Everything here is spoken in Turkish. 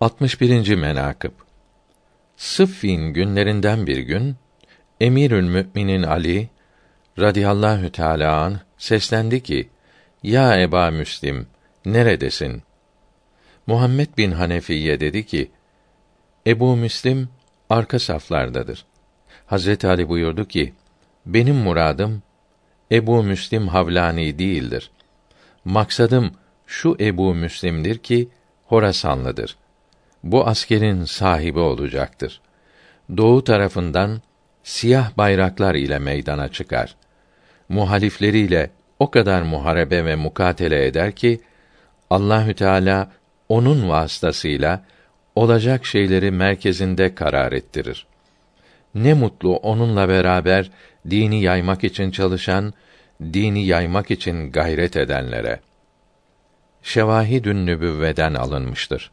61. menakıb Sıffin günlerinden bir gün Emirül Müminin Ali radıyallahu teâlâ an seslendi ki: Ya Eba Müslim, neredesin? Muhammed bin Hanefiye dedi ki: Ebu Müslim arka saflardadır. Hazreti Ali buyurdu ki: Benim muradım Ebu Müslim Havlani değildir. Maksadım şu Ebu Müslim'dir ki Horasanlıdır. Bu askerin sahibi olacaktır. Doğu tarafından siyah bayraklar ile meydana çıkar. Muhalifleriyle o kadar muharebe ve mukatele eder ki Allahü Teala onun vasıtasıyla olacak şeyleri merkezinde karar ettirir. Ne mutlu onunla beraber dini yaymak için çalışan, dini yaymak için gayret edenlere. Şevahidün Nübüvveden alınmıştır.